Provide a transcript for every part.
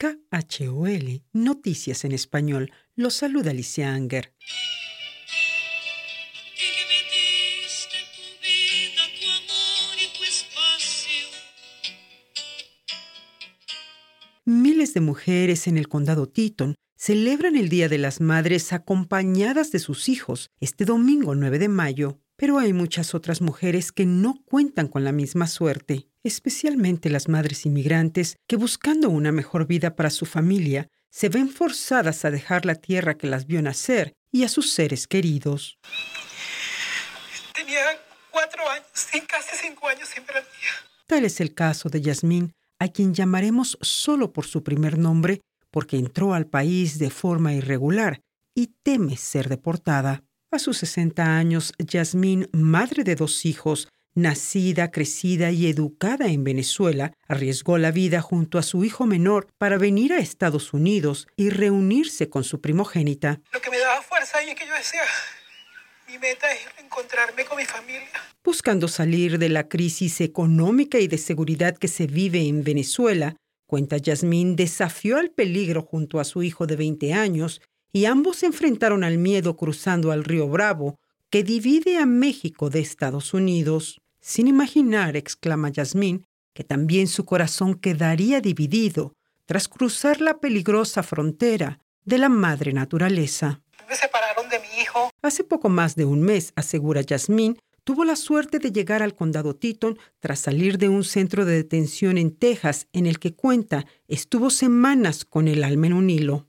KHOL, Noticias en Español. Los saluda Alicia Anger. Miles de mujeres en el condado Teton celebran el Día de las Madres acompañadas de sus hijos este domingo 9 de mayo, pero hay muchas otras mujeres que no cuentan con la misma suerte especialmente las madres inmigrantes que buscando una mejor vida para su familia se ven forzadas a dejar la tierra que las vio nacer y a sus seres queridos. Tenía cuatro años, casi cinco años sin ver Tal es el caso de Yasmín, a quien llamaremos solo por su primer nombre porque entró al país de forma irregular y teme ser deportada. A sus 60 años, Yasmín, madre de dos hijos, nacida, crecida y educada en Venezuela, arriesgó la vida junto a su hijo menor para venir a Estados Unidos y reunirse con su primogénita. Lo que me daba fuerza y es que yo decía, mi meta es encontrarme con mi familia. Buscando salir de la crisis económica y de seguridad que se vive en Venezuela, cuenta Yasmín, desafió al peligro junto a su hijo de 20 años y ambos se enfrentaron al miedo cruzando al río Bravo, que divide a México de Estados Unidos. Sin imaginar, exclama Yasmín, que también su corazón quedaría dividido tras cruzar la peligrosa frontera de la madre naturaleza. Me separaron de mi hijo. Hace poco más de un mes, asegura Yasmín, tuvo la suerte de llegar al condado Teton tras salir de un centro de detención en Texas en el que cuenta estuvo semanas con el alma en un hilo.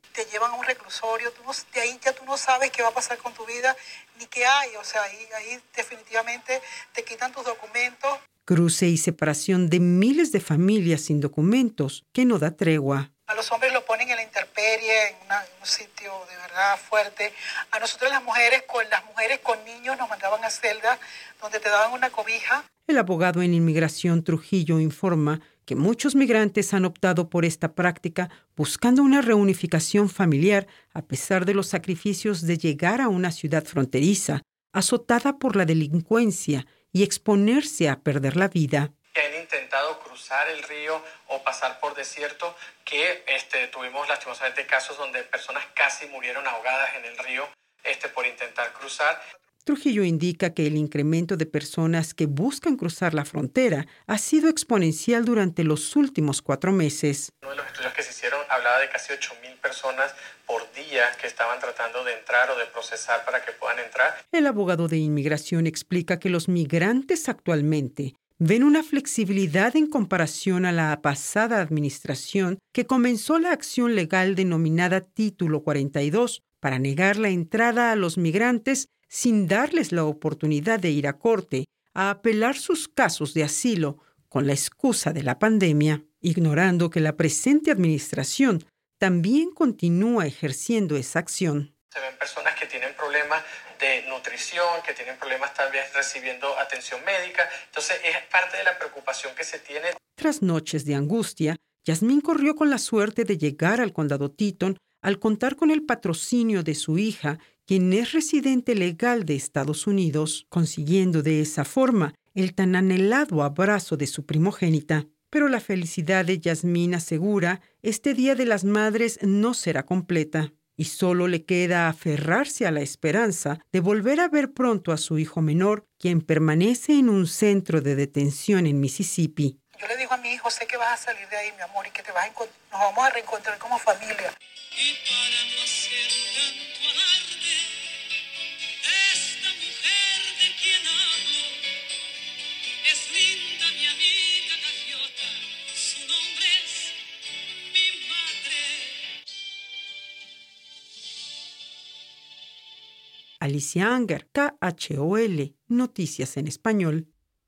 Te llevan a un reclusorio, de ahí ya tú no sabes qué va a pasar con tu vida ni qué hay, o sea, ahí, ahí definitivamente te quitan tus documentos. Cruce y separación de miles de familias sin documentos que no da tregua. A los hombres lo ponen en la intemperie, en, un sitio de verdad fuerte. A nosotros las mujeres, con las mujeres con niños nos mandaban a celdas donde te daban una cobija. El abogado en inmigración Trujillo informa que muchos migrantes han optado por esta práctica buscando una reunificación familiar a pesar de los sacrificios de llegar a una ciudad fronteriza, azotada por la delincuencia y exponerse a perder la vida han intentado cruzar el río o pasar por desierto, que este, tuvimos lastimosamente casos donde personas casi murieron ahogadas en el río este, por intentar cruzar. Trujillo indica que el incremento de personas que buscan cruzar la frontera ha sido exponencial durante los últimos cuatro meses. Uno de los estudios que se hicieron hablaba de casi 8.000 personas por día que estaban tratando de entrar o de procesar para que puedan entrar. El abogado de inmigración explica que los migrantes actualmente ven una flexibilidad en comparación a la pasada administración que comenzó la acción legal denominada Título 42 para negar la entrada a los migrantes sin darles la oportunidad de ir a corte a apelar sus casos de asilo con la excusa de la pandemia, ignorando que la presente administración también continúa ejerciendo esa acción. Se ven personas que tienen problemas de nutrición, que tienen problemas tal vez recibiendo atención médica. Entonces es parte de la preocupación que se tiene. Tras noches de angustia, Yasmín corrió con la suerte de llegar al condado Teton al contar con el patrocinio de su hija, quien es residente legal de Estados Unidos, consiguiendo de esa forma el tan anhelado abrazo de su primogénita. Pero la felicidad de Yasmín asegura, este Día de las Madres no será completa y solo le queda aferrarse a la esperanza de volver a ver pronto a su hijo menor, quien permanece en un centro de detención en Mississippi. Yo le digo a mi hijo, sé que vas a salir de ahí, mi amor, y que te vas a nos vamos a reencontrar como familia. Alicia Anger, KHOL, Noticias en Español.